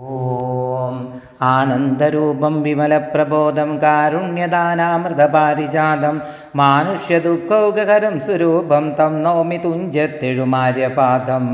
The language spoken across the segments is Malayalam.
ഓം ആനന്ദരൂപം വിമലപ്രബോധം കാരുണ്യദാനാമൃതപാരിജാതം മാനുഷ്യദുഃഖൗകഹരം സ്വരൂപം തം നൗമി തുഞ്ചത്തെഴുമാര്യപാദം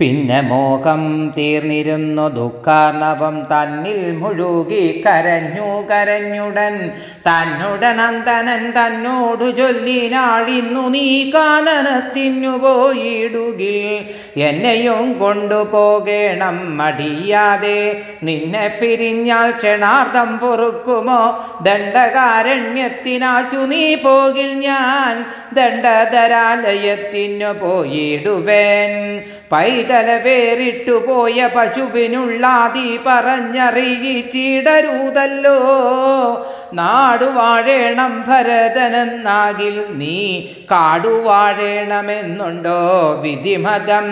പിന്നെ മോഹം തീർന്നിരുന്നു ദുഃഖാർണവം തന്നിൽ മുഴുകി കരഞ്ഞു കരഞ്ഞുടൻ. തന്നുടനന്ദനൻ തന്നോടു ചൊല്ലിനാളിന്നു നീ കാനനത്തിനു പോയിടുകിൽ. എന്നെയും കൊണ്ടുപോകേണം മടിയാതെ. നിന്നെ പിരിഞ്ഞാൽ ക്ഷണാർത്ഥം പൊറുക്കുമോ? ദണ്ഡകാരണ്യത്തിനാശു നീ പോകിൽ ഞാൻ. ദണ്ഡധരാലയത്തിനു പോയിടുവേൻ. പൈതല പേരിട്ടു പോയ പശുവിനുള്ളാതി പറഞ്ഞറിയിച്ചിടരൂതല്ലോ. നാടുവാഴേണം ഭരതനെന്നാകിൽ നീ കാടുവാഴേണമെന്നുണ്ടോ വിധിമതം?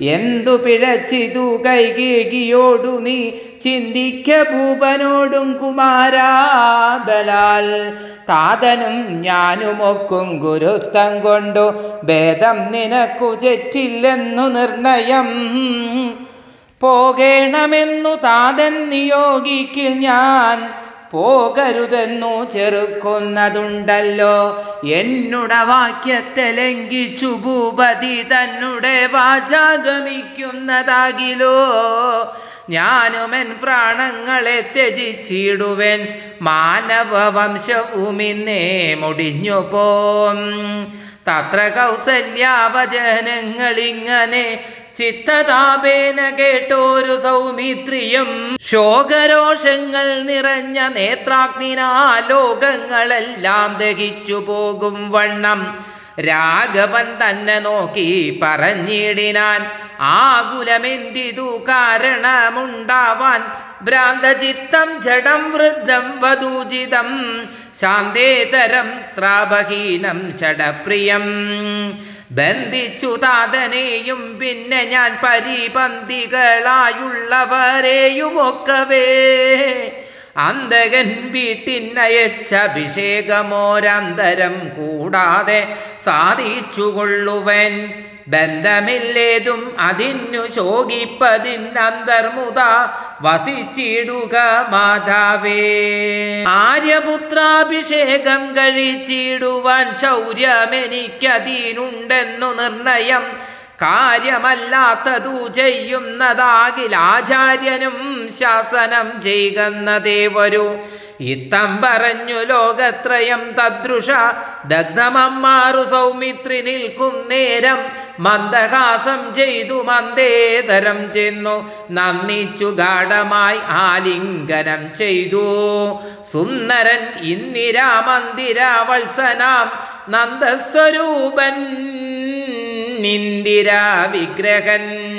എന്തു പിഴച്ചിതു കൈകേകിയോടു നീ ചിന്തിക്ക ഭൂപനോടും കുമാരാബലാൽ താതനും ഞാനുമൊക്കും ഗുരുത്വം കൊണ്ടു ഭേദം നിനക്കു ചെറ്റില്ലെന്നു നിർണയം. പോകേണമെന്നു താതൻ നിയോഗിക്കിൽ ഞാൻ പോകരുതെന്നു ചെറുക്കുന്നതുണ്ടല്ലോ. എന്നുട വാക്യത്തെ ലംഘിച്ചു ഭൂപതി തന്നുടെ വാചാഗമിക്കുന്നതാകിലോ. ഞാനുമെൻ പ്രാണങ്ങളെ ത്യജിച്ചിടുവൻ മാനവ വംശഭൂമിന്നേ മുടിഞ്ഞു പോം തത്ര കൗസല്യാവചനങ്ങളിങ്ങനെ ചിത്തതാപേന കേട്ടോരു സൗമിത്രിയും. ശോകരോഷങ്ങൾ നിറഞ്ഞ നേത്രാഗ്നിനാ ലോകങ്ങളെല്ലാം ദഹിച്ചു പോകും വണ്ണം. രാഘവൻ തന്നെ നോക്കി പറഞ്ഞിടിനാൻ. ആകുലമെന്തിതു കാരണമുണ്ടാവാൻ? ഭ്രാന്തചിത്തം ജഡം വൃദ്ധം വധൂചിതം. ശാന്തേതരം ത്രാപഹീനം ഷഡപ്രിയം ബന്ധിച്ചു താതനെയും പിന്നെ ഞാൻ പരിപന്തികളായുള്ളവരെയുമൊക്കവേ അന്തകൻ വീട്ടിനയച്ച അഭിഷേകമോരന്തരം കൂടാതെ സാധിച്ചുകൊള്ളുവൻ ബന്ധമില്ലേതും അതിന്നു ശോകിപ്പതിന്നന്തർമുത വസിച്ചിടുക മാതാവേ. ആര്യപുത്രാഭിഷേകം കഴിച്ചിടുവാൻ ശൗര്യമെനിക്കതിനുണ്ടെന്നു നിർണയം കാര്യമല്ലാത്തതു ചെയ്യുന്നതാകിൽ ആചാര്യനും ശാസനം ചെയ്യുന്നതേ വരൂ ഇത്തം പറഞ്ഞു ലോകത്രയം തദ്രുഷ ദഗ്ധമമ്മാറു സൗമിത്രി നിൽക്കും നേരം മന്ദഹാസം ചെയ്തു മന്ദേതരം ചെന്നു നന്ദിച്ചു ഗാഢമായി ആലിംഗനം ചെയ്തു. സുന്ദരൻ ഇന്ദിരാമന്ദിര വത്സനാം നന്ദസ്വരൂപൻ നിന്ദിരാ വിഗ്രഹൻ.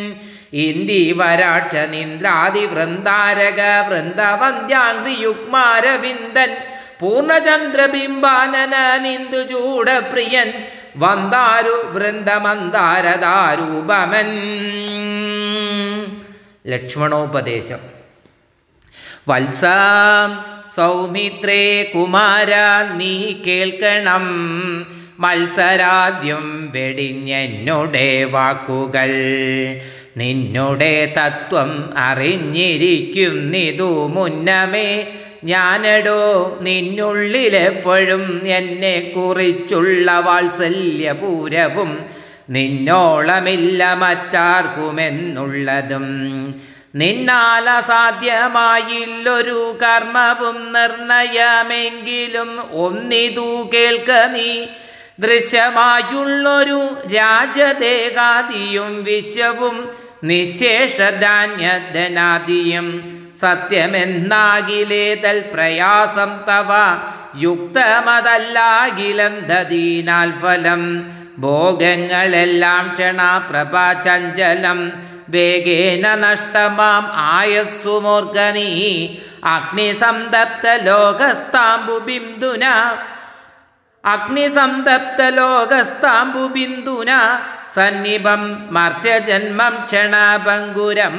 ഇന്ദി വരാക്ഷ നിന്ദ്രാദി വൃന്ദാരക വൃന്ദവന്ധ്യാംഗ്രിയുഗ്മാരവിന്ദൻ പൂർണചന്ദ്രബിംബാനന നിന്ദു ചൂടപ്രിയൻ വന്ദാരു വൃന്ദമന്ദാരദാരൂപമൻ. ലക്ഷ്മണോപദേശം. വത്സ സൗമിത്രേ കുമാര നീ കേൾക്കണം. മത്സരാദ്യം വെടിഞ്ഞെന്നുടെ വാക്കുകൾ. നിന്നുടെ തത്വം അറിഞ്ഞിരിക്കുന്നിതു മുന്നമേ. ഞാനടോ നിന്നുള്ളിലെപ്പോഴും എന്നെ കുറിച്ചുള്ള വാത്സല്യപൂരവും നിന്നോളമില്ല മറ്റാർക്കുമെന്നുള്ളതും. നിന്നാൽ അസാധ്യമായില്ലൊരു കർമ്മവും നിർണയമെങ്കിലും ഒന്നിതു കേൾക്ക നീ. ദൃശ്യമായുള്ളൊരു രാജദേഹാദിയും വിശ്വവും നിശേഷധാന്യധനാദിയും സത്യമെന്നാകിലേതൽ പ്രയാസം തവ യുക്തമതല്ലാകിലന്തീനാൽ ഫലം. ഭോഗങ്ങളെല്ലാം ക്ഷണപ്രഭചഞ്ചലം വേഗേന നഷ്ടമാം ആയസ്സുമോർഗനീ. അഗ്നിസന്തപ്ത ലോകസ്താംബുബിന്ദുന. അഗ്നിസന്തപ്തലോകസ്താംബുബിന്ദുന സന്നിഭം മർത്യജന്മം ക്ഷണാപങ്കുരം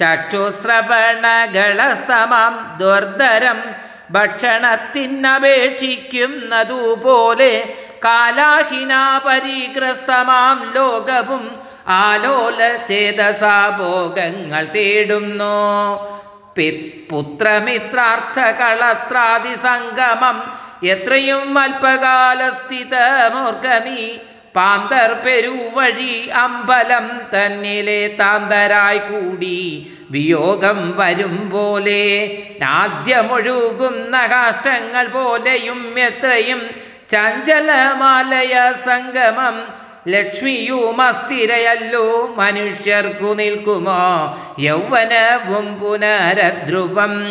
ചക്ഷുശ്രവണകളസ്തമാം ദുർധരം ഭക്ഷണത്തിനപേക്ഷിക്കുന്നതുപോലെ കാലാഹിനാ പരിഗ്രസ്തമാം ലോകവും ആലോല ചേതസാ ഭോഗങ്ങൾ തേടുന്നു. പി- പുത്രമിത്രാർത്ഥ കളത്രാദി സംഗമം എത്രയും അല്പകാലസ്ഥിതമോർക്ക നീ പാന്തർ പെരുവഴി അമ്പലം തന്നിലെ താന്തരായി കൂടി വിയോഗം വരും പോലെ ആദ്യമൊഴുകുന്ന കാഷ്ടങ്ങൾ പോലെയും എത്രയും ചഞ്ചലമാലയ സംഗമം ലക്ഷ്മിയും അസ്ഥിരയല്ലോ മനുഷ്യർക്കു നിൽക്കുമോ? യൗവനവും പുനരധ്രുവം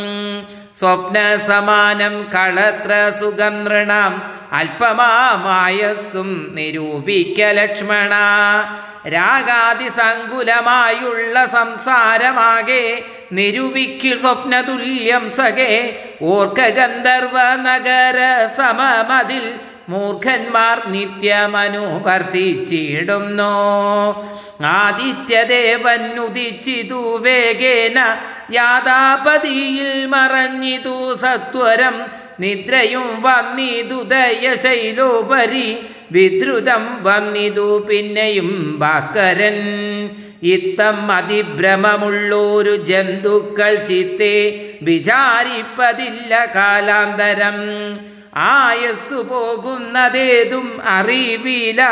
സ്വപ്ന സമാനം കളത്ര സുഖം നൃണം അല്പമായസ്സും നിരൂപിക്ക ലക്ഷ്മണ. രാഗാതി സങ്കുലമായുള്ള സംസാരമാകെ നിരൂപിക്കിൽ സ്വപ്നതുല്യം ഓർക്ക ഗന്ധർവ നഗര സമമതിൽ മൂർഖന്മാർ നിത്യമനുവർത്തിച്ചിടുന്നു. ആദിത്യദേവനുദിച്ചിതു വേഗേന യാഥാപതിയിൽ മറഞ്ഞിതു സത്വരം നിദ്രയും വന്നിതു ദയശൈലോപരി വിദ്രുതം വന്നിതു പിന്നെയും ഭാസ്കരൻ. ഇത്തം അതിഭ്രമമുള്ളൊരു ജന്തുക്കൾ ചിത്തെ വിചാരിപ്പതില്ല കാലാന്തരം. ആയസ്സു പോകുന്നതേതും അറിവില.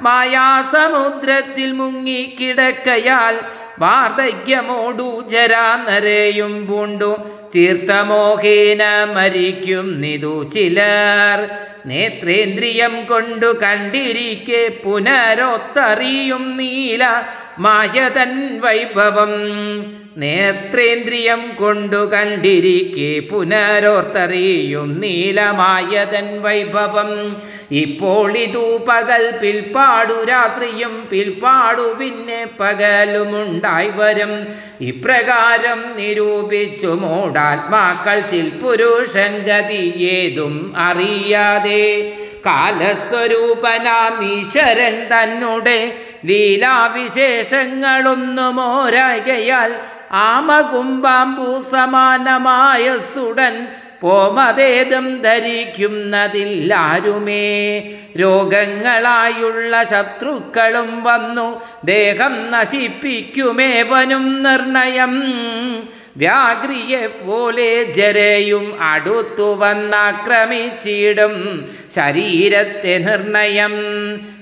മായാസമുദ്രത്തിൽ മുങ്ങിക്കിടക്കയാൽ വാർദ്ധക്യമോടു ജരാനരയും പൂണ്ടു. തീർത്ഥമോഹേന മരിക്കും നിതു ചിലർ. നേത്രേന്ദ്രിയം കൊണ്ടു കണ്ടിരിക്കെ പുനരൊത്തറിയും നീല മായതൻ വൈഭവം. നേത്രേന്ദ്രിയം കൊണ്ടു കണ്ടിരിക്കെ പുനരോർത്തറിയും നീലമായതൻ വൈഭവം. ഇപ്പോൾ ഇതു പകൽ പിൽപ്പാടു രാത്രിയും പിൽപ്പാടു പിന്നെ പകലുമുണ്ടായി വരും. ഇപ്രകാരം നിരൂപിച്ചു മൂടാത്മാക്കൾ ചിൽ പുരുഷൻ ഗതി ഏതും അറിയാതെ. കാലസ്വരൂപനാം ഈശ്വരൻ തന്നുടെ ലീലാവിശേഷങ്ങളൊന്നുമോരായകയാൽ ആമകുംബാമ്പു സമാനമായ സുടൻ പോമതേതും ധരിക്കുന്നതില്ലാരുമേ. രോഗങ്ങളായുള്ള ശത്രുക്കളും വന്നു. ദേഹം നശിപ്പിക്കുമേവനും നിർണയം. വ്യാഗ്രിയെ പോലെ ജരയും അടുത്തു വന്നാക്രമിച്ചിടും ശരീരത്തെ നിർണയം.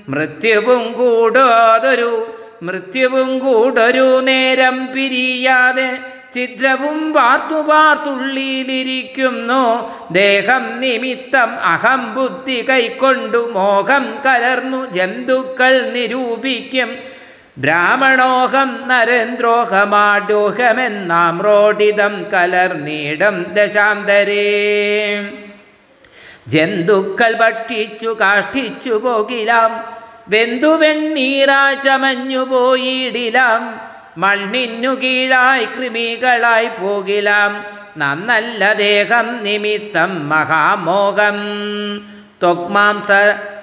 മൃത്യുവും കൂടോതൊരു മൃത്യുവും കൂടൊരു നേരം പിരിയാതെ ചിത്രവും പാർത്തു വാർത്തുള്ളിയിലിരിക്കുന്നു ദേഹം നിമിത്തം അഹം ബുദ്ധി കൈക്കൊണ്ടു മോഹം കലർന്നു ജന്തുക്കൾ നിരൂപിക്കും. ബ്രാഹ്മണോഹം നരേന്ദ്രോഹമാഡോഹമെന്നാം റോഡിതം കലർന്നീടം ദശാന്തരേ. ജന്തുക്കൾ ഭക്ഷിച്ചു കാഷ്ടിച്ചു പോകിലാം. വെന്തു വെണ്ണീറായി ചമഞ്ഞു പോയിടിലാം മണ്ണിനു കീഴായി കൃമികളായി പോകിലാം. നന്നല്ല ദേഹം നിമിത്തം മഹാമോഹം. ത്വക്മാംസ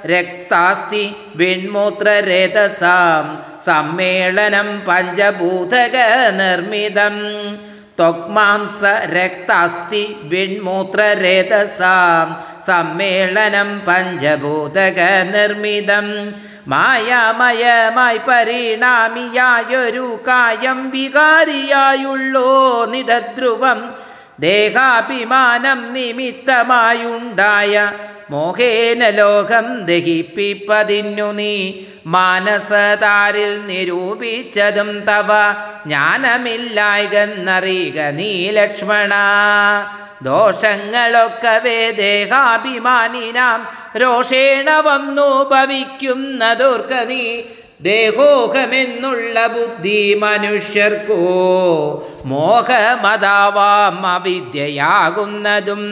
രക്താസ്തി വിൺമൂത്രരേതസാം. സമ്മേളനം പഞ്ചഭൂതക നിർമ്മിതം ത്വക്മാംസ രക്താസ്തി വിൺമൂത്രരേതസാം സമ്മേളനം പഞ്ചഭൂതക നിർമ്മിതം മായാമയമായി പരിണാമിയായൊരു കായം വികാരിയായുള്ളോ നിതധ്രുവം ദേഹാഭിമാനം നിമിത്തമായുണ്ടായ മോഹേന ലോകം ദഹിപ്പിപ്പതിന്നു നീ മാനസതാരിൽ നിരൂപിച്ചതും തവ ജ്ഞാനമില്ലായകന്നറിയുക നീ ലക്ഷ്മണ. ദോഷങ്ങളൊക്കവേ ദേഹാഭിമാനിനാം രോഷേണ വന്നു ഭവിക്കുന്നതോർക്ക നീ ദേഹോഹമെന്നുള്ള ബുദ്ധി മനുഷ്യർക്കോ മോഹമതാവാം അവിദ്യയാകുന്നതും.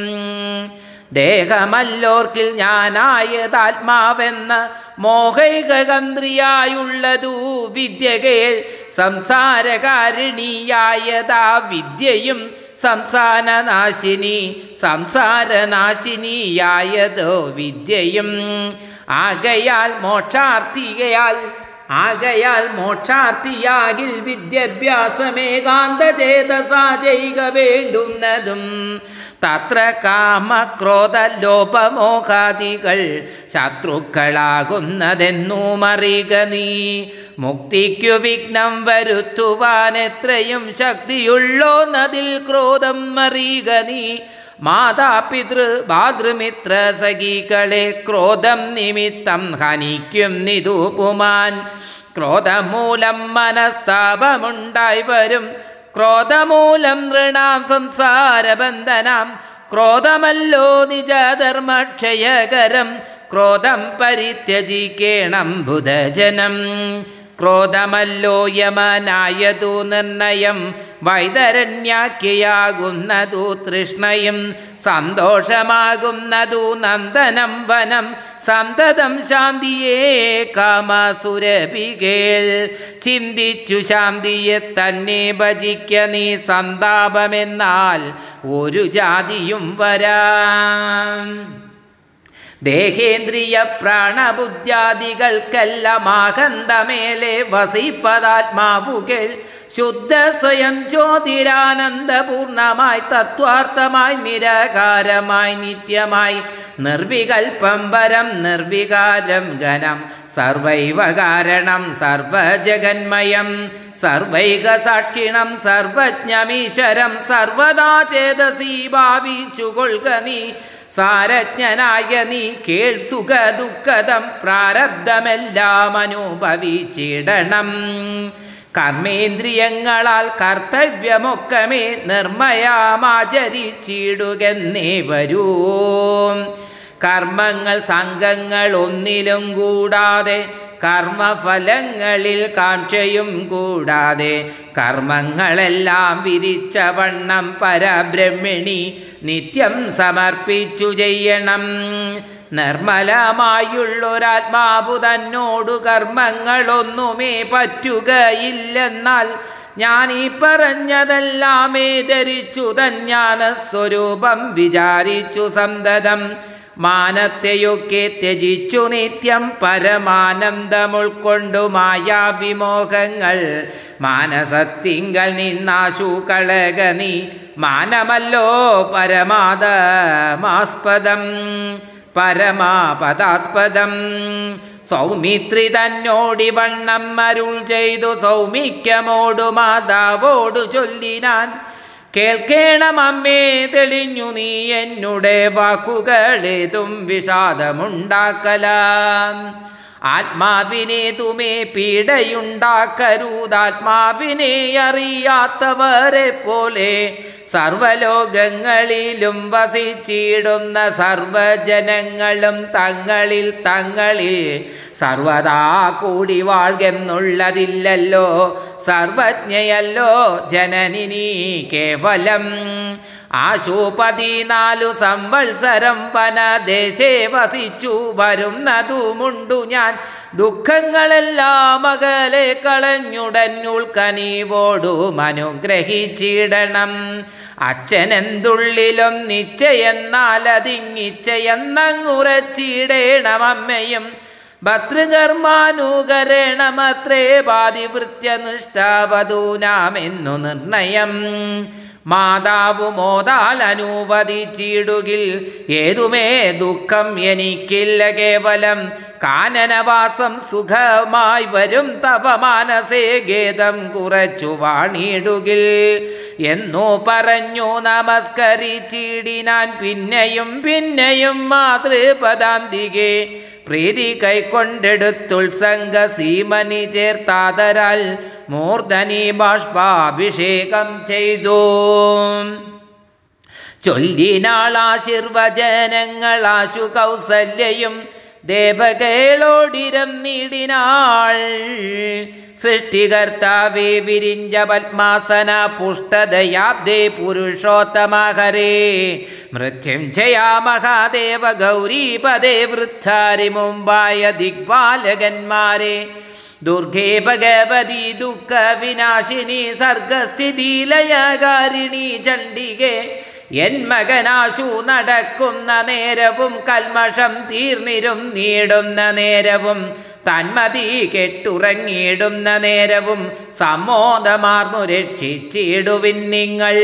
ദേഹമല്ലോർക്കിൽ ഞാനായതാത്മാവെന്ന മോഹൈകന്ത്രിയായുള്ളതു വിദ്യകേൾ സംസാരകാരിണിയായതാ വിദ്യയും സംസാരനാശിനി സംസാരനാശിനിയായതോ വിദ്യയും. ആകയാൽ മോക്ഷാർത്ഥികയാൽ ആകയാൽ മോക്ഷാർത്ഥിയാകിൽ വിദ്യാഭ്യാസമേകാന്ത ചേതസാ ചെയ്യുക വേണ്ടുന്നതും. തത്ര കാമക്രോധലോപമോഹാദികൾ ശത്രുക്കളാകുന്നതെന്നു മറിക നീ. മുക്തിക്കു വിഘ്നം വരുത്തുവാൻ എത്രയും ശക്തിയുള്ളോന്നതിൽ ക്രോധം അറിയുക നീ. മാതാപിതൃ ഭാതൃമിത്ര സഖികളെ ക്രോധം നിമിത്തം ഹനിക്കും നിതൂപുമാൻ ക്രോധമൂലം മനസ്താപമുണ്ടായി വരും. ക്രോധമൂലം നൃണാം സംസാരബന്ധനാം. ക്രോധമല്ലോ നിജധർമ്മക്ഷയകരം. ക്രോധം പരിത്യജിക്കേണം ബുധജനം. ക്രോധമല്ലോ യമനായതു നിർണയം. വൈതരണ്യാഖ്യയാകുന്നതു തൃഷ്ണയും സന്തോഷമാകുന്നതു നന്ദനം വനം സന്തതം ശാന്തിയേ കാമസുരഭികേൾ. ചിന്തിച്ചു ശാന്തിയെ തന്നെ ഭജിക്ക നീ സന്താപമെന്നാൽ ഒരു ജാതിയും വരാം. ദേഹേന്ദ്രിയ പ്രാണബുദ്ധ്യാദികൾക്കെല്ലാം ആഹന്തമേലെ വസിപ്പതാത്മാവുകൾ ശുദ്ധ സ്വയം ജ്യോതിരാനന്ദപൂർണമായി തത്വാർത്ഥമായി നിരാകാരമായി നിത്യമായി നിർവികൽപ്പം പരം നിർവികാരം ഘനം സർവൈവ കാരണം സർവജഗന്മയം സർവൈക സാക്ഷിണം സർവജ്ഞമീശ്വരം സർവദാ ചേതസീ ഭാവിച്ചുകൊള്ളുക നീ സാരജ്ഞനായ നീ കേൾ സുഖ ദുഃഖതം പ്രാരബ്ധമെല്ലാം അനുഭവിച്ചിടണം. കർമ്മേന്ദ്രിയങ്ങളാൽ കർത്തവ്യമൊക്കമേ നിർമ്മയാമാചരിച്ചിടുകെന്നേ വരൂ. കർമ്മങ്ങൾ സംഘങ്ങൾ ഒന്നിലും കൂടാതെ കർമ്മഫലങ്ങളിൽ കാഴ്ചയും കൂടാതെ കർമ്മങ്ങളെല്ലാം വിധിച്ച വണ്ണം പരബ്രഹ്മിണി നിത്യം സമർപ്പിച്ചു ചെയ്യണം. നിർമ്മലമായുള്ളൊരാത്മാവു തന്നോടു കർമ്മങ്ങളൊന്നുമേ പറ്റുകയില്ലെന്നാൽ ഞാൻ ഈ പറഞ്ഞതെല്ലാമേ ധരിച്ചു തഞ്ഞാന സ്വരൂപം വിചാരിച്ചു സന്തതം. മാനത്തെയൊക്കെ ത്യജിച്ചു നിത്യം പരമാനന്ദമുൾക്കൊണ്ടു മായാവിമോഹങ്ങൾ. മാനസത്തിങ്കൾ നിന്നാശു കളകനി മാനമല്ലോ പരമാദമാസ്പദം. പരമാപദാസ്പദം. സൗമിത്രി തന്നോടി വണ്ണം അരുൾ ചെയ്തു സൗമിക്യമോടു മാതാവോടു ചൊല്ലിനാൻ. കേൾക്കേണം അമ്മേ തെളിഞ്ഞു നീ എന്നുടെ വാക്കുകളേതും വിഷാദമുണ്ടാക്കലാം. ആത്മാവിനെ തുമേ പീഡയുണ്ടാക്കരുതാത്മാവിനെ അറിയാത്തവരെ പോലെ സർവലോകങ്ങളിലും വസിച്ചിടുന്ന സർവജനങ്ങളും തങ്ങളിൽ തങ്ങളിൽ സർവതാ കൂടി വാഴ്കെന്നുള്ളതില്ലല്ലോ സർവജ്ഞയല്ലോ ജനനിനീ കേവലം ആശു സംവത്സരം സംവത്സരം വനദേശേ വസിച്ചു വരുന്നതുമുണ്ടു ഞാൻ. ദുഃഖങ്ങളെല്ലാം മകലെ കളഞ്ഞുടൻ ഉൾക്കനീവോടും അനുഗ്രഹിച്ചിടണം അച്ഛനെന്തുള്ളിലും നിശ്ചയെന്നാൽ അതിങ്ങിച്ചയെന്നങ്ങുറച്ചിടേണം അമ്മയും. ഭർതൃകർമാനുകരണമത്രേ പാതിവൃത്യനിഷ്ഠാവധൂനാമെന്നു നിർണയം. മാതാവു മോതാൽ അനുവദിച്ചിടുകിൽ ഏതുമേ ദുഃഖം എനിക്കില്ല കേവലം. കാനനവാസം സുഖമായി വരും തവ മാനസേ ഗേദം കുറച്ചു വാണിടുകിൽ. എന്നു പറഞ്ഞു നമസ്കരിച്ചിടിനാൻ പിന്നെയും പിന്നെയും മാതൃപദാന്തികെ. പ്രീതി കൈക്കൊണ്ടെടുത്തുത്സംഗ സീമനി ചേർത്താതരാൽ മൂർധനി ബാഷ്പാഭിഷേകം ചെയ്തു. ചൊല്ലിനാളാശിർവചനങ്ങളാശു കൗസല്യയും ദേവകേളോടിരം നീടിനാൾ സൃഷ്ടികർത്താവേ വിരിഞ്ച പത്മാസന പുഷ്ടദയാബ്ദേ പുരുഷോത്തമഹരേ മൃത്യുഞ്ജയാ മഹാദേവ ഗൗരീപദേ വൃദ്ധാരി മുമ്പായ ദിഗ്പാലകന്മാരെ ദുർഗേ ഭഗവതി ദുഃഖ വിനാശിനി സർഗസ്ഥിതി ലയകാരിണി ചണ്ഡികെ എൻ മകനാശു നടക്കുന്ന നേരവും കൽമഷം തീർന്നിരും നീടുന്ന നേരവും തന്മതി കെട്ടുറങ്ങിയിടുന്ന നേരവും സമ്മോദമാർന്നു രക്ഷിച്ചിടുവിൻ നിങ്ങൾ.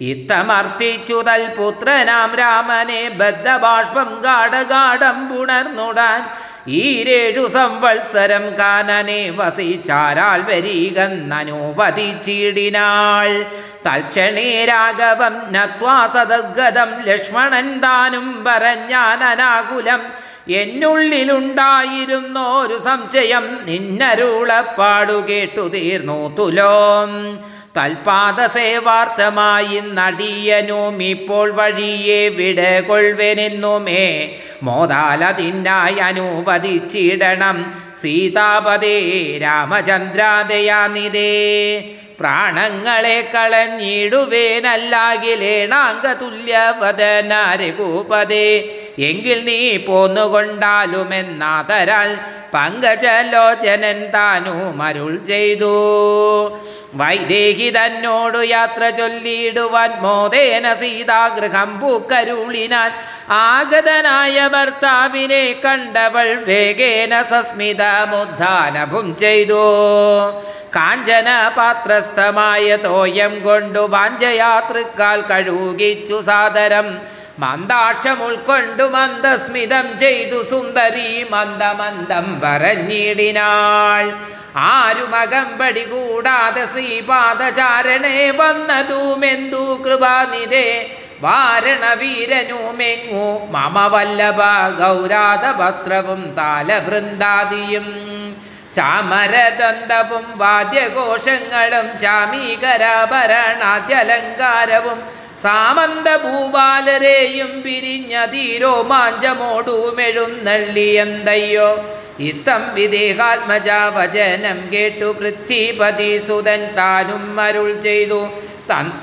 ഇത്തമർത്തിച്ചു തൽപുത്രനാം രാമനെ ബദ്ധബാഷ്പം ഗാഠഗാഠം പുണർന്നുടാൻ ഈരേഴു സംവത്സരം കാനനെ വസിച്ചാരാൾ വരീകന്നനുവദിച്ചിടിനാൾ തൽക്ഷണേ രാഘവം നത്വാ സദഗതം ലക്ഷ്മണൻ താനും പറഞ്ഞാനാകുലം എന്നുള്ളിലുണ്ടായിരുന്നോരു സംശയം നിന്നരുളപ്പാടു കേട്ടു തീർന്നു തുലോം. തൽപാദസേവാർത്ഥമായി നടിയനും ഇപ്പോൾ വഴിയെ വിടകൊൾവെനെന്നുമേ മോദാലതിനായി അനുവദിച്ചിടണം സീതാപതേ രാമചന്ദ്രാദയാനിതേ പ്രാണങ്ങളെ കളഞ്ഞിടുവേനല്ലാകിലേണാംഗതുല്യവദന തുല്യവദനാരകൂപതേ എങ്കിൽ നീ പോന്നുകൊണ്ടാലുമെന്നാതരാൽ പങ്കജലോചനൻ താനു മരുൾ ചെയ്തു. വൈദേഹി തന്നോടു യാത്ര ചൊല്ലിയിടുവാൻ മോദേന സീതാഗൃഹം പൂക്കരുളിനാൻ ആഗതനായ ഭർത്താവിനെ കണ്ടവൾ വേഗേന സസ്മിതമുദ്ധാനഭും ചെയ്തു. കാഞ്ചന പാത്രസ്ഥമായ തോയം കൊണ്ടു വാഞ്ചയാത്രിക്കാൽ കഴുകിച്ചു സാദരം. മന്ദാക്ഷം ഉൾക്കൊണ്ടു മന്ദസ്മിതം ചെയ്തു സുന്ദരി മന്ദമന്ദം പറഞ്ഞിടിനാൾ. ആരുമകമ്പടി കൂടാതെ ശ്രീപാദചാരണേ വന്നതുമെന്തു കൃപാനിതേ വാരണവീരനുമെങ്ങു? മമ വല്ലഭ ഗൗരാതപത്രവും താലവൃന്ദാദിയും. ചാമരദന്തവും വാദ്യഘോഷങ്ങളും ചാമീകരാഭരണാദ്യലങ്കാരവും സാമന്ത ഭൂപാലരെയും ധീരോ മാഞ്ചമോടുമെഴുന്നള്ളിയെന്തയ്യോ ഇത്തം വിദേഹാത്മജാവചനം കേട്ടു പൃഥ്വിപതി സുതൻ താനും അരുൾ ചെയ്തു.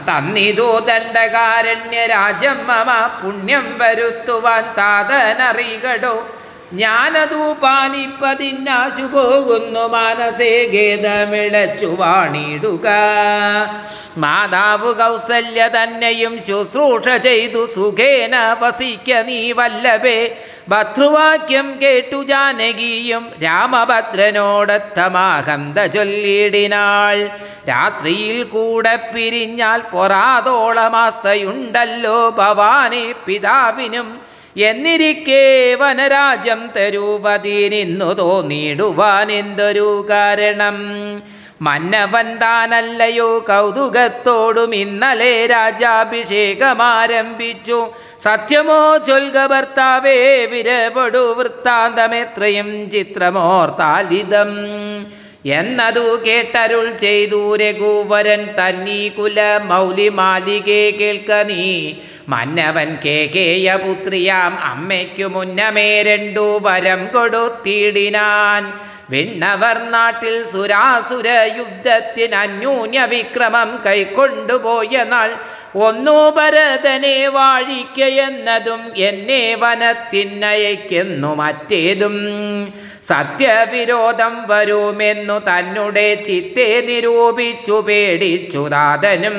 തന്നിതു ദണ്ഡകാരണ്യ രാജം മമ പുണ്യം വരുത്തുവാൻ താതനറികടോ. ഞാനതു പാലിപ്പതിന്നാശു പോകുന്നു മാനസേ ഖേദമിളച്ചു വാണിടുക. മാതാവ് കൗസല്യ തന്നെയും ശുശ്രൂഷ ചെയ്തു സുഖേന വസിക്ക നീ വല്ലഭേ. ഭർത്തൃവാക്യം കേട്ടു ജാനകിയും രാമഭദ്രനോടത്തമാഹന്ത ചൊല്ലിടിനാൾ. രാത്രിയിൽ കൂടെ പിരിഞ്ഞാൽ പൊറാതോളമാസ്തയുണ്ടല്ലോ ഭവാനി പിതാവിനും എന്നിരിക്കെ വനരാജ്യം തരൂപതിനിന്നു തോന്നിയിടുവാൻ എന്തൊരു കാരണം? മന്നവൻ താനല്ലയോ കൗതുകത്തോടും ഇന്നലെ രാജാഭിഷേകമാരംഭിച്ചു സത്യമോ ചൊൽക ഭർത്താവേ വിരപടു വൃത്താന്തമെത്രയും ചിത്രമോർത്താലിതം എന്നതു കേട്ടരുൾ ചെയ്തു രഘുവരൻ തന്നീ കുല മൗലി മാലികെ കേൾക്ക നീ. മന്നവൻ കേകേയ പുത്രിയാം അമ്മയ്ക്കു മുന്നമേ രണ്ടു വരം കൊടുത്തിടിനാൻ. വിണ്ണവർ നാട്ടിൽ സുരാസുര യുദ്ധത്തിന് അന്യൂന്യ വിക്രമം കൈക്കൊണ്ടുപോയ നാൾ ഒന്നു ഭരതനെ വാഴിക്കയെന്നതും എന്നെ വനത്തിനയക്കുന്നു മറ്റേതും. സത്യവിരോധം വരുമെന്നു തന്നെ ചിത്തെ നിരൂപിച്ചു പേടിച്ചു താതനും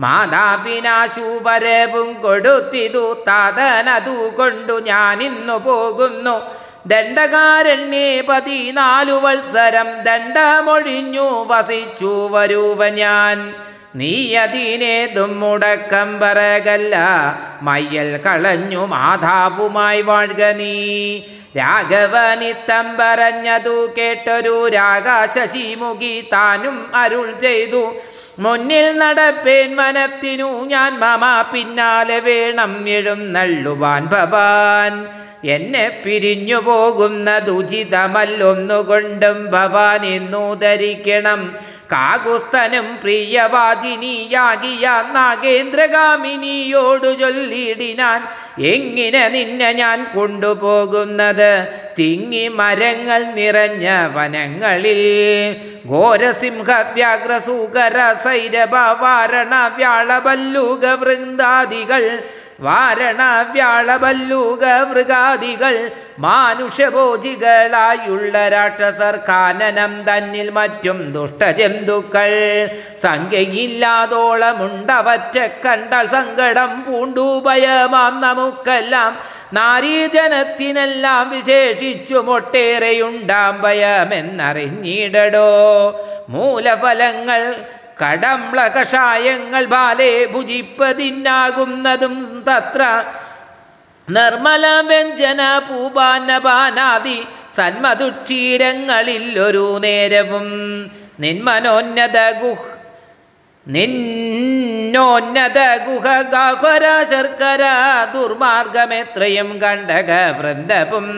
മാതാപിനാശു വരവും കൊടുത്തിതു താതനതു കൊണ്ടു ഞാനിന്നു പോകുന്നു. ദണ്ഡകാരണ്യേ പതിനാലു വത്സരം ദണ്ഡമൊഴിഞ്ഞു വസിച്ചു വരൂവ ഞാൻ. നീ അതിനേതും മുടക്കം പറകല്ല. മയ്യൽ കളഞ്ഞു മാതാവുമായി വാഴ്ക നീ. രാഘവനിത്തം പറഞ്ഞതു കേട്ടൊരു രാഗാശശിമുഖി താനും അരുൾ ചെയ്തു. മുന്നിൽ നടപ്പേൻ മനത്തിനു ഞാൻ മമ പിന്നാലെ വേണം എഴുന്നള്ളുവാൻ ഭവാൻ. എന്നെ പിരിഞ്ഞു പോകുന്നതുചിതമല്ലൊന്നുകൊണ്ടും ഭവാൻ എന്നു ധരിക്കണം. കാകുസ്തനും പ്രിയവാദിനിയാകിയ നാഗേന്ദ്രഗാമിനിയോടു ചൊല്ലിടിനാൻ എങ്ങനെ നിന്നെ ഞാൻ കൊണ്ടുപോകുന്നത്? തിങ്ങി മരങ്ങൾ നിറഞ്ഞ വനങ്ങളിൽ ഘോരസിംഹ വ്യാഘ്രസൂകര സൈരഭ വാരണ വ്യാളപല്ലൂക വൃന്ദാദികൾ വാരണ വ്യാളബല്ലൂക മൃഗാദികൾ മാനുഷഭോജികളായുള്ള രാക്ഷസർ കാനനം തന്നിൽ മറ്റും ദുഷ്ടജന്തുക്കൾ. സംഖ്യയില്ലാതോളമുണ്ടവറ്റ കണ്ടാൽ സങ്കടം പൂണ്ടു ഭയമാം നമുക്കെല്ലാം. നാരീജനത്തിനെല്ലാം വിശേഷിച്ചു മൊട്ടേറെയുണ്ടാം ഭയമെന്നറിഞ്ഞിടടോ. മൂലഫലങ്ങൾ കടംള കഷായങ്ങൾ ബാലെ ഭുജിപ്പതിന്നാകുന്നതും തത്ര നിർമ്മല വ്യഞ്ജന പൂപാനപാനാദി സന്മതുക്ഷീരങ്ങളിൽ ഒരു നേരവും നിന്മനോന്നത ഗുഹ നിന്നോന്നത ഗുഹ ഗാഹര ശർക്കര ദുർമാർഗമെത്രയും കണ്ടക വൃന്ദവും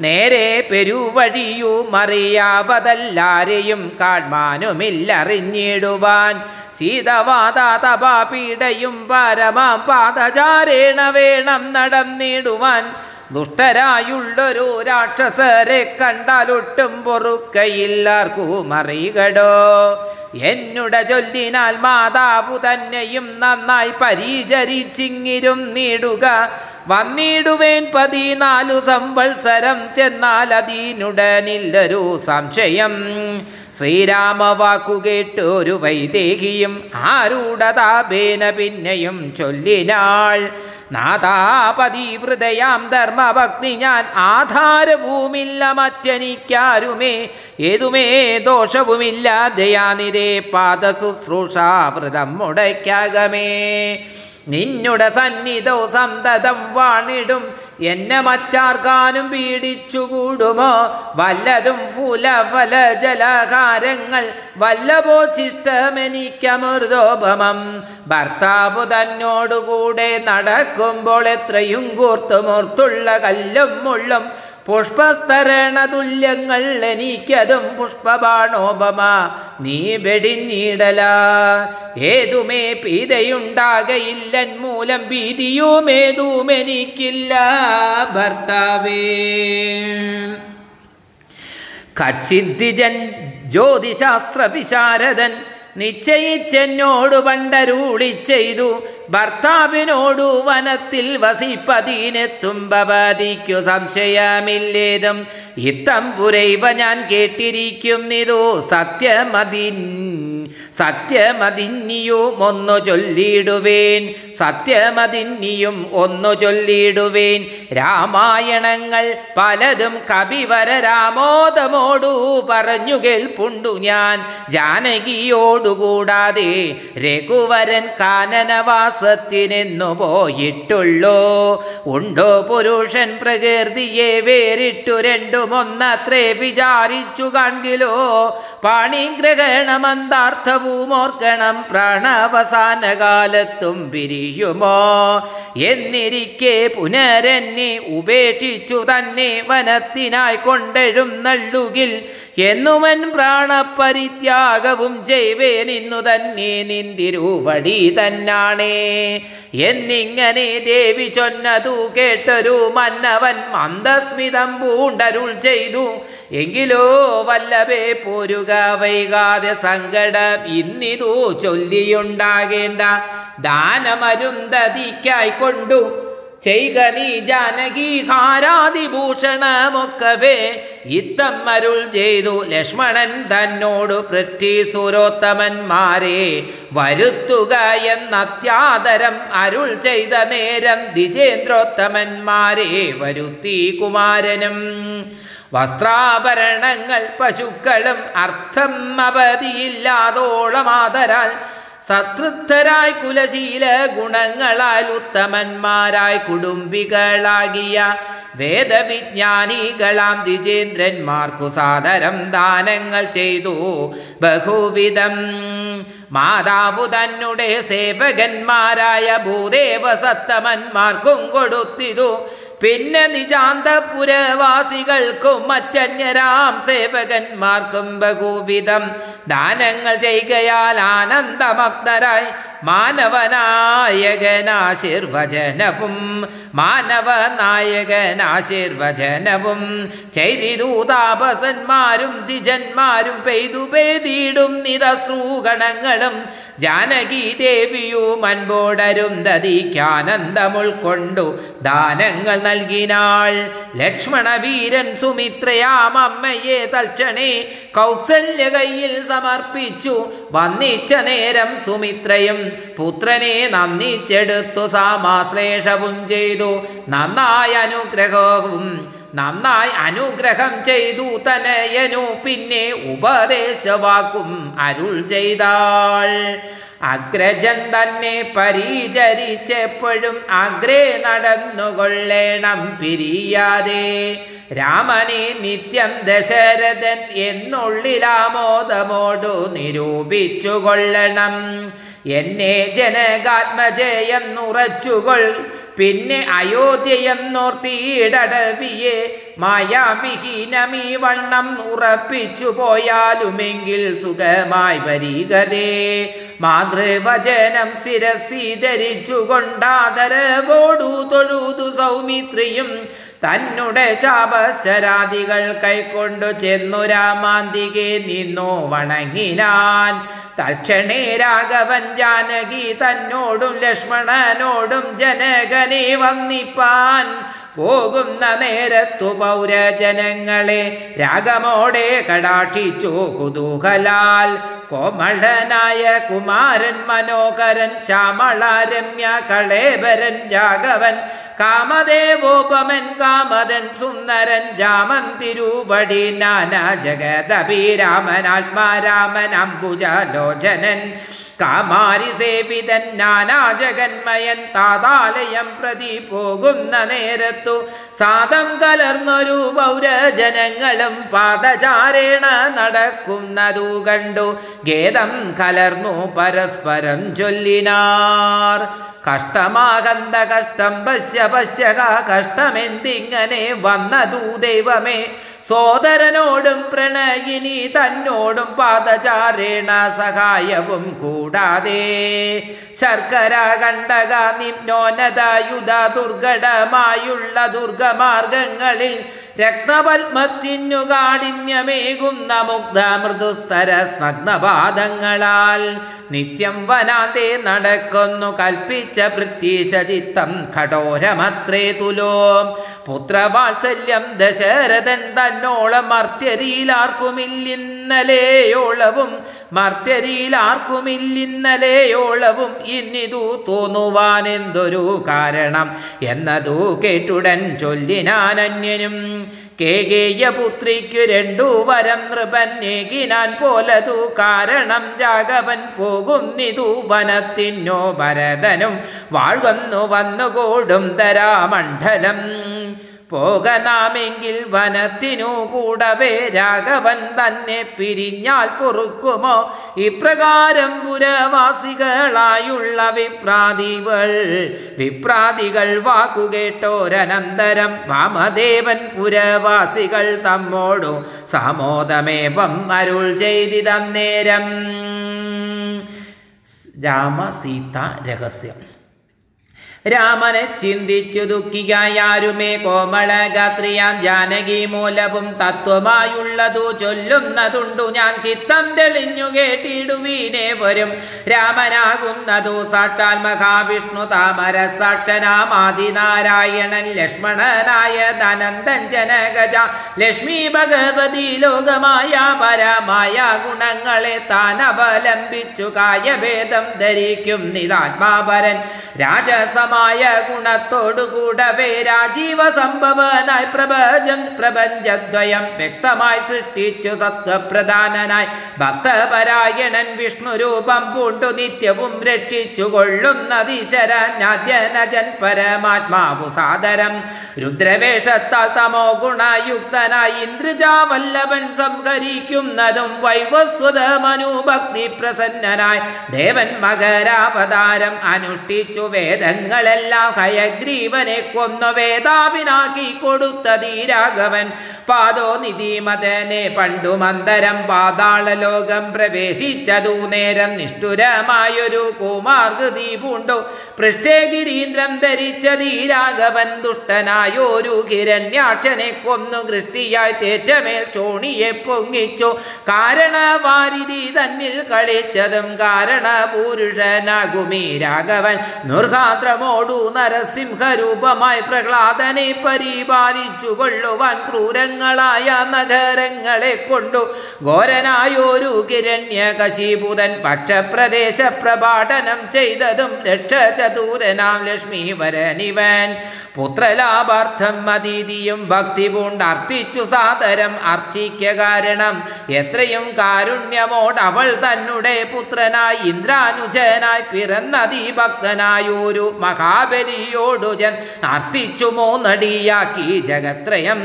നേരെ പെരുവഴിയും മറിയാവതല്ലാരെയും കാൺമാനുമില്ലറിഞ്ഞിടുവാൻ. സീതവാദാതപാപീടയും പരമാം പാദചാരേണ വേണം നടന്നിടുവാൻ. ദുഷ്ടരായുള്ളൊരു രാക്ഷസരെ കണ്ടാലൊട്ടും പൊറുക്കയില്ലാർക്കൂ മറികടോ എന്നുട ചൊല്ലിനാൽ മാതാവു തന്നെയും നന്നായി പരിചരിച്ചിങ്ങിരും നീടുക. വന്നിടുവേൻ പതിനാലു സംവത്സരം ചെന്നാൽ അതിനുടനില്ലൊരു സംശയം. ശ്രീരാമ വാക്കു കേട്ടൊരു വൈദേഹിയും ആരൂഢതാപേന പിന്നെയും ചൊല്ലിനാൾ. നാഥാപതിവൃതയാം ധർമ്മഭക്തി ഞാൻ. ആധാരവുമില്ല മറ്റെനിക്കാരുമേ. ഏതുമേ ദോഷവുമില്ല. ദയാനിതേ പാദശുശ്രൂഷാവൃതം മുടയ്ക്കകമേ. നിന്നുടെ സന്നിധോ സന്തതം വാണിടും. എന്നെ മറ്റാർക്കാനും പീഡിച്ചുകൂടുമോ? വല്ലതും ഫുലഫല ജലകാരങ്ങൾ വല്ലബോധിഷ്ടമെനിക്കമൃതോപമം ഭർത്താവ് തന്നോടുകൂടെ നടക്കുമ്പോൾ എത്രയും കൂർത്തുമൂർത്തുള്ള കല്ലും മുള്ളും പുഷ്പസ്തരണ തുല്യങ്ങൾ എനിക്കതും പുഷ്പബാണോപമ. നീ വെടിഞ്ഞിടല. ഏതുമേ പീതയുണ്ടാകയില്ലൻ മൂലം ഭീതിയുമേതും എനിക്കില്ല ഭർത്താവേ. കച്ചിദ്ധിജൻ ജ്യോതിശാസ്ത്ര വിശാരദൻ നിശ്ചയിച്ചെന്നോട് പണ്ടരൂളി ചെയ്തു. ഭർത്താവിനോടു വനത്തിൽ വസിപ്പതിനെത്തും ഭവതിക്കു സംശയമില്ലേതും. ഇത്തം പുരൈവ ഞാൻ കേട്ടിരിക്കും നിതോ. സത്യമതിൻ സത്യമതിന്നിയും ഒന്നു ചൊല്ലിടുവേൻ. സത്യമതിന്നിയും ഒന്നു ചൊല്ലിയിടുവേൻ രാമായണങ്ങൾ പലതും കവിവര രാമോദമോടു പറഞ്ഞു കേൾപ്പുണ്ടു ഞാൻ. ജാനകിയോടുകൂടാതെ രഘുവരൻ കാനനവാസത്തിനെന്നു പോയിട്ടുള്ളോ. ഉണ്ടോ പുരുഷൻ പ്രകൃതിയെ വേറിട്ടു രണ്ടുമൊന്നത്രേ വിചാരിച്ചു കാണിലോ പാണിഗ്രഹണമെന്താർത്ഥവും ഓർക്കണം പ്രാണാവസാന കാലത്തും പിരിയുമോ എന്നിരിക്കെ പുനരെന്നെ ഉപേക്ഷിച്ചു തന്നെ വനത്തിനായി കൊണ്ടെഴുന്നള്ളുകിൽ എന്നുമൻ പ്രാണപരിത്യാഗവും ചെയ്വേനിന്നു തന്നെ നിന്തിരുവടി തന്നാണേ. എന്നിങ്ങനെ ദേവി ചൊന്നതു കേട്ടൊരു മന്നവൻ മന്ദസ്മിതം പൂണ്ടരുൾ ചെയ്തു. എങ്കിലോ വല്ലവേ പോരുക വൈകാതെ സങ്കടം ഇന്നിതു ചൊല്ലിയുണ്ടാകേണ്ട. ദാനമരുന്തതിക്കായി കൊണ്ടു ചെയ്ക നീ ജാനകി ഇത്തം അരുൾ ചെയ്തു ലക്ഷ്മണൻ തന്നോട് പൃഥ്വി സുരോത്തമന്മാരെ. വരുത്തുക എന്നത്യാദരം അരുൾ ചെയ്ത നേരം ദ്വിജേന്ദ്രോത്തമന്മാരെ. വരുത്തി കുമാരനും വസ്ത്രാഭരണങ്ങൾ പശുക്കളും അർത്ഥം അവധിയില്ലാതോളമാതരാൽ സതൃപ്തരായി കുലശീല ഗുണങ്ങളാൽ ഉത്തമന്മാരായി കുടുംബികളാകിയ വേദവിജ്ഞാനികളാം ദ്വിജേന്ദ്രന്മാർക്കു സാദരം ദാനങ്ങൾ ചെയ്തു. ബഹുവിധം മാതാവു തന്നെ സേവകന്മാരായ ഭൂദേവ സത്തമന്മാർക്കും കൊടുത്തിതു. പിന്നെ നിജാന്തപുരവാസികൾക്കും മറ്റന്യരാം സേവകന്മാർക്കും ബഹുവിധം ദാനങ്ങൾ ചെയ്യുകയാൽ ആനന്ദമഗ്നരായി മാനവനായകനാശീർവചനവും മാനവനായകനാശീർവചനവും ചെയ്തിതു താപസന്മാരും ദ്വിജന്മാരും പെയ്തു പെയ്തിടും നിതശ്രൂഗണങ്ങളും ജാനകി ദേവിയും അൻപോടരും ദതിക്കാനന്ദമുൾക്കൊണ്ടു ദാനങ്ങൾ നൽകിനാൾ. ലക്ഷ്മണവീരൻ സുമിത്രയാം അമ്മയെ തൽക്ഷണേ കൗസല്യ കയ്യിൽ സമർപ്പിച്ചു. വന്നിച്ച നേരം സുമിത്രയും പുത്രനെ നന്ദിച്ചെടുത്തു സാമാശ്ലേഷവും ചെയ്തു. നന്നായി അനുഗ്രഹവും നന്നായി അനുഗ്രഹം ചെയ്തു തനയനു. പിന്നെ ഉപദേശവാക്കും അരുൾ ചെയ്താൾ. അഗ്രജൻ തന്നെ പരിചരിച്ചെപ്പോഴും അഗ്രേ നടന്നുകൊള്ളേണം പിരിയാതെ. രാമനെ നിത്യം ദശരഥൻ എന്നുള്ളിലാമോദമോടു നിരൂപിച്ചു കൊള്ളണം എന്നെ ജനകാത്മജയെന്നുറച്ചുകൊൾ പിന്നെ അയോധ്യയെന്നോർത്തിയിടവിയെ മായാവിഹീനമീ വണ്ണം ഉറപ്പിച്ചു പോയാലുമെങ്കിൽ സുഖമായി വരികതേ. മാതൃവചനം ശിരസി ധരിച്ചുകൊണ്ടാദരവോടു തൊഴുതു സൗമിത്രിയും തന്നെ ചാപശരാദികൾ കൈക്കൊണ്ടു ചെന്നു രാമാന്തികെ നിന്നു വണങ്ങിനാൻ. തക്ഷണേ രാഘവൻ ജാനകി തന്നോടും ലക്ഷ്മണനോടും ജനകനെ വന്നിപ്പാൻ പോകുന്ന നേരത്തു പൗരജനങ്ങളെ രാഗമോടെ കടാക്ഷിച്ചു കുതൂഹലാൽ. കോമളനായ കുമാരൻ മനോഹരൻ ശ്യാമളാരമ്യ കളേബരൻ രാഘവൻ കാമദേവോപമൻ കാമതൻ സുന്ദരൻ രാമൻ തിരുവടി നാന ജഗദഭിരാമൻ ആത്മാരാമൻ അംബുജലോചനൻ. കാമാരി സേവിതൻ നാനാ ജഗന്മയൻ താതാലയം പ്രതി പോകുന്ന നേരത്തു സാദം കലർന്നൊരു പൗരജനങ്ങളും പാദചാരേണ നടക്കുന്നതു കണ്ടു ഗേദം കലർന്നു പരസ്പരം ചൊല്ലിനാർ. കഷ്ടമാകന്ത കഷ്ടം പശ്യ പശ്യക കഷ്ടമെന്തിങ്ങനെ വന്നതു ദൈവമേ. സോദരനോടും പ്രണയിനി തന്നോടും പാദചാരേണ സഹായവും കൂടാതെ. ശർക്കര കണ്ടക നിമ്നോന്നതായുധ ദുർഘടമായുള്ള ദുർഗമാർഗങ്ങളിൽ രക്തപത്മത്തിനു കാഠിന്യമേകുന്ന മുഗ്ധ മൃദുസ്തര സ്നഗ്നപാദങ്ങളാൽ. നിത്യം വനാതെ നടക്കുന്നു കൽപ്പിച്ച പൃഥ്വീശ ചിത്തം ഘടോരമത്രേ തുലോ. പുത്രവാത്സല്യം ദശരഥൻ തന്നോളം മർത്യരിയിലാർക്കുമില്ലിന്നലെയോളവും മർത്യരിയിലാർക്കുമില്ലിന്നലെയോളവും ഇന്നിതു തോന്നുവാൻ എന്തൊരു കാരണം? എന്നതു കേട്ടുടൻ ചൊല്ലിനാനന്യനും കേകേയപുത്രിക്കു രണ്ടു വരം നൃപൻ ഏകിനാൻ പോലതു കാരണം. രാഘവൻ പോകുന്നിതു വനത്തിനോ ഭരതനും. വാഴ്വന്നു വന്നുകൂടും തരാമണ്ഡലം പോകനാമെങ്കിൽ വനത്തിനു കൂടവേ രാഘവൻ തന്നെ പിരിഞ്ഞാൽ പൊറുക്കുമോ? ഇപ്രകാരം പുരവാസികളായുള്ള വിപ്രാതികൾ. വിപ്രാതികൾ വാക്കുകേട്ടോരനന്തരം വാമദേവൻ പുരവാസികൾ തമ്മോടു സാമോദമേവം അരുൾ ചെയ്തിതം നേരം രാമ സീത രഹസ്യം. രാമനെ ചിന്തിച്ചു ദുഃഖികായാരുമേ? കോമളഗാത്രിയാം ജാനകി മൂലവും തത്വമായുള്ളതു ചൊല്ലുന്നതുണ്ടു. ഞാൻ ചിത്തം തെളിഞ്ഞു കേട്ടിടുവീനെ വരും. രാമനാകുന്നതു സാക്ഷാൽ മഹാവിഷ്ണു താമര സാക്ഷനാമാദിനാരായണൻ ലക്ഷ്മണനായ ധനന്തൻ ജനകജ ലക്ഷ്മി ഭഗവതി ലോകമായ പരമായ ഗുണങ്ങളെ താൻ അവലംബിച്ചു. കായഭേദം ധരിക്കും നിതാത്മാപരൻ രാജസമ മായ ഗുണത്തോടുകൂടവേ. രാജീവ സംഭവനായി പ്രപഞ്ച പ്രപഞ്ചദ്വയം വ്യക്തമായി സൃഷ്ടിച്ചു സത്വപ്രധാനനായി. ഭക്തപരായണൻ വിഷ്ണു രൂപം പൂണ്ടു നിത്യവും രക്ഷിച്ചു കൊള്ളുന്നതീശ്വരനാദ്യനജൻ പരമാത്മാവു സാദരം. രുദ്രവേഷത്താൽ തമോ ഗുണയുക്തനായി ഇന്ദ്രജാവല്ലഭൻ സംഹരിക്കുന്നതും വൈവസ്വത മനുഭക്തി പ്രസന്നനായി ദേവൻ മകരാവതാരം അനുഷ്ഠിച്ചു വേദങ്ങളെല്ലാം ഹയഗ്രീവനെ കൊന്നു. വേദാവിനാക്കി കൊടുത്ത ധീരാഘവൻ പാതോ പാദോ നിധിമതനെ പണ്ടു മന്ദരം പാതാള ലോകം പ്രവേശിച്ചതു. നേരം നിഷ്ഠുരമായൊരു കുമാർഗതി പൂണ്ടു. പൃഷ്ഠേ ഗിരീന്ദ്രം ധരിച്ചതീ രാഘവൻ ദുഷ്ടനായൊരു ഹിരണ്യാക്ഷനെ കൊന്നു. കൃഷ്ടിയായി തേറ്റമേൽ ചോണിയെ പൊങ്ങിച്ചു. കാരണവാരിധി തന്നിൽ കളിച്ചതും കാരണപൂരുഷനാകുമീ രാഘവൻ നിർഹാദ്രമോ രാവണനോടു നരസിംഹരൂപമായി പ്രഹ്ലാദനെ പരിപാലിച്ചു കൊള്ളുവാൻ ക്രൂരങ്ങളായ നഗരങ്ങളെ കൊണ്ടു ഘോരനായൊരു കിരണ്യകശീപുതൻ പക്ഷപ്രദേശ പ്രഭാടനം ചെയ്തതും രക്ഷചതൂരനാം ലക്ഷ്മീവരനിവൻ. പുത്രലാഭാർത്ഥം അതീതിയും ഭക്തി പൂണ്ടർത്ഥിച്ചു സാദരം അർച്ചിക്ക കാരണം എത്രയും കാരുണ്യമോട് അവൾ തന്നെ പുത്രനായി ഇന്ദ്രാനുജനായി പിറന്നതി ഭക്തനായൊരു മഹാബലിയോടു ജൻ അർത്ഥിച്ചു മോന്നടിയാക്കി ജഗത്രയം.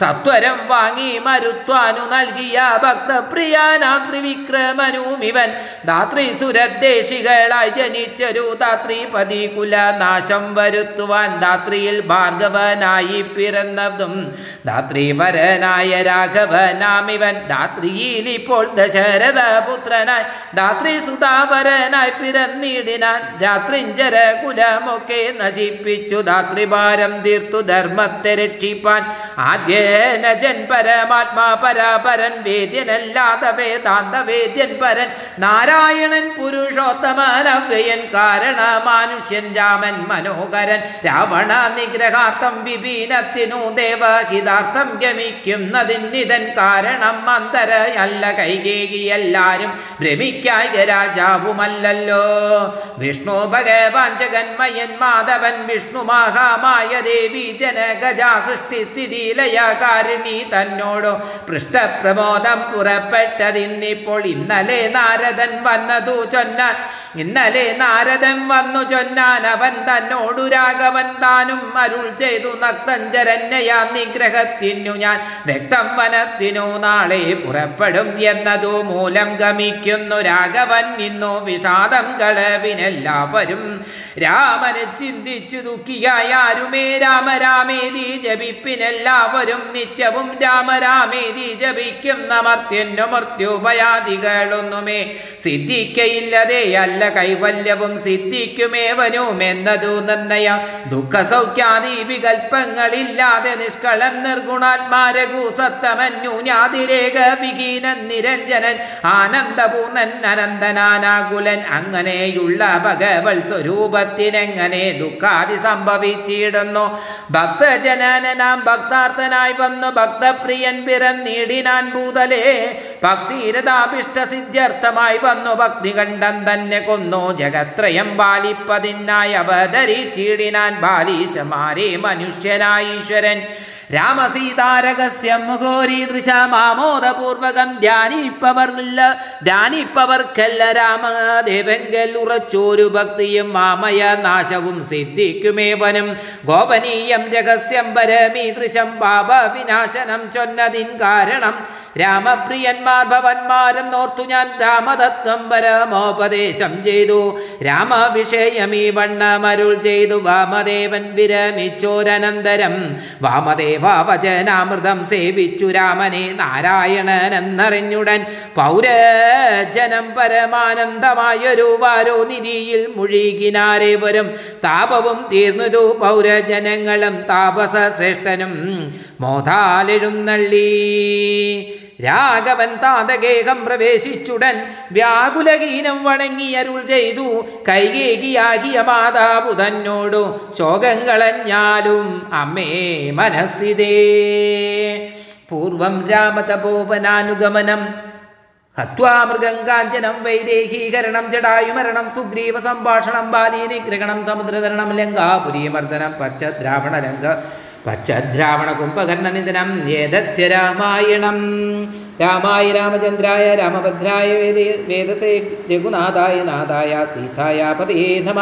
സത്വരം വാങ്ങി മരുത്വാനു നൽകിയ ഭക്തപ്രിയാനാം ത്രിവിക്രമനുമിവൻ ധാത്രി സുരദ്ദേശികളായി ജനിച്ചൊരു ധാത്രിപതി കുലനാശം വരുത്തുവാൻ ധാത്രിയിൽ ഭാർഗവനായി പിറന്നതും. ധാത്രിവരനായ രാഘവനാമിവൻ ധാത്രിയിൽ ഇപ്പോൾ ദശരഥ പുത്രനായി. ധാത്രി സുതാവരനായി പിറന്നിടിനാൻ രാത്രിഞ്ചര കുലമൊക്കെ നശിപ്പിച്ചു. ധാത്രിഭാരം തീർത്തു ധർമ്മത്തെ രക്ഷിപ്പാൻ. ആദ്യനജൻ പരമാത്മാ പരാപരൻ വേദ്യനല്ലാതെ വേദാന്ത വേദ്യൻ പരൻ. നാരായണൻ പുരുഷോത്തമാനവ്യയൻ കാരണ മനുഷ്യൻ രാമൻ മനോഹരൻ. രാവണ നിഗ്രഹാർത്ഥം വിപീനത്തിനു ദേവഹിതാർത്ഥം ഗമിക്കുന്നതിനിതൻ കാരണം അന്തരയല്ല കൈകേകി എല്ലാരും ഭ്രമിക്കായ രാജാവുമല്ലല്ലോ. വിഷ്ണു ഭഗവാൻ മാധവൻ വിഷ്ണു മഹാമായ ദേവി ജനഗജാ സൃഷ്ടി സ്ഥിതി ലയകാരിണി തന്നോടു പൃഷ്ഠപ്രബോധം പുറപ്പെട്ടതിന്നിപ്പോൾ ഇന്നലെ നാരദൻ വന്നതു ചൊന്ന ഇന്നലെ നാരദൻ വന്നു ചൊന്നാൻ അവൻ തന്നോടു രാഘവൻ താനും അരുൾ ചെയ്തു നക്തഞ്ചരന്യാ നിഗ്രഹത്തിനു ഞാൻ രക്തം വനത്തിനു നാളെ പുറപ്പെടും എന്നതു മൂലം ഗമിക്കുന്നു രാഘവൻ ഇന്നു വിഷാദം കളവിനെല്ലാവരും രാമനെ ചിന്തിച്ചു ദുഃഖിയായ ആരുമേ? രാമരാമേതി ജപിപ്പിനെല്ലാവരും നിത്യവും രാമരാമേതി ജപിക്കും നമർത്യന്നു മൃത്യുഭയാദികളൊന്നുമേ സിദ്ധിക്കയില്ലതേ അല്ല കൈവല്യവും സിദ്ധിക്കുമേവനും എന്നതു നിർണയം. ദുഃഖ സൗഖ്യാദി വികൽപ്പങ്ങളില്ലാതെ നിഷ്കളൻ നിർഗുണാത്മാരഘു സത്തമന്യൂനാതിരേക വികീനൻ നിരഞ്ജനൻ ആനന്ദപൂർണൻ അനന്തനാനാകുലൻ അങ്ങനെയുള്ള ഭഗവൽ സ്വരൂപത്തിനെങ്ങനെ ദുഃഖാതി സംഭവിച്ചിടുന്നു. ഭക്തജനനാം ഭക്താർത്ഥനായി വന്നു. ഭക്തപ്രിയൻ പിറന്നീടിനാൻ ഭൂതലേ ഭക്തിരതാഭിഷ്ട സിദ്ധ്യർത്ഥമായി വന്നു. ഭക്തി കണ്ടം തന്നെ കൊന്നു. ജഗത്രയം ബാലിപ്പതിനായി അവതരിച്ചിടിനാൻ ബാലീശമാരെ മനുഷ്യനായീശ്വരൻ മുഖോരീദൃശ മാമോദപൂർവകം ധ്യാനിപ്പവർല്ല ധ്യാനിപ്പവർക്കല്ല രാമദേവങ്കൽ ഉറച്ചോരു ഭക്തിയും മാമയ നാശവും സിദ്ധിക്കുമേവനും. ഗോപനീയം രഹസ്യം പരമീദൃശം പാപ വിനാശനം ചൊന്നതിൻ കാരണം രാമപ്രിയന്മാർ ഭവന്മാരും ഓർത്തു ഞാൻ രാമതത്വം പരമോപദേശം ചെയ്തു. രാമവിഷയമീ വണ്ണമരുൾ ചെയ്തു. വാമദേവൻ വിരമിച്ചോരനന്തരം വാമദേവാവചനാമൃതം സേവിച്ചു രാമനെ നാരായണനെന്നറിഞ്ഞുടൻ. പൗരജനം പരമാനന്ദമായൊരു വാരോ നിധിയിൽ മുഴുകിനാരേവരും താപവും തീർന്നൊരു പൗരജനങ്ങളും താപസ ശ്രേഷ്ഠനും മോതാലെഴുന്നള്ളി രാഘവൻ താതകേഹം പ്രവേശിച്ചുടൻ വ്യാകുലഹീനം വണങ്ങി അരുൾ ചെയ്തു. കൈകേകിയാകിയ മാതാവു തന്നോടു ശോകങ്ങളഞ്ഞാലും അമ്മേ മനസ്സിതേ. പൂർവം രാമതപോവനാനുഗമനം. ഹത്വാമൃഗം കാഞ്ചനം വൈദേഹീകരണം ജടായുമരണം സുഗ്രീവ സംഭാഷണം ബാലീനിഗ്രഹണം സമുദ്രതരണം ലങ്കാപുരീമർദ്ദനം പച്ചദ്രാവണലങ്ക പച്ചദ്രാവണ കുംഭകർണനിധനം ഏതത്യ രാമായണം. രാമായ രാമചന്ദ്രായ രാമഭദ്രായ വേദ വേദസേ രഘുനാഥായ നാഥായ സീതായ പതേ നമ.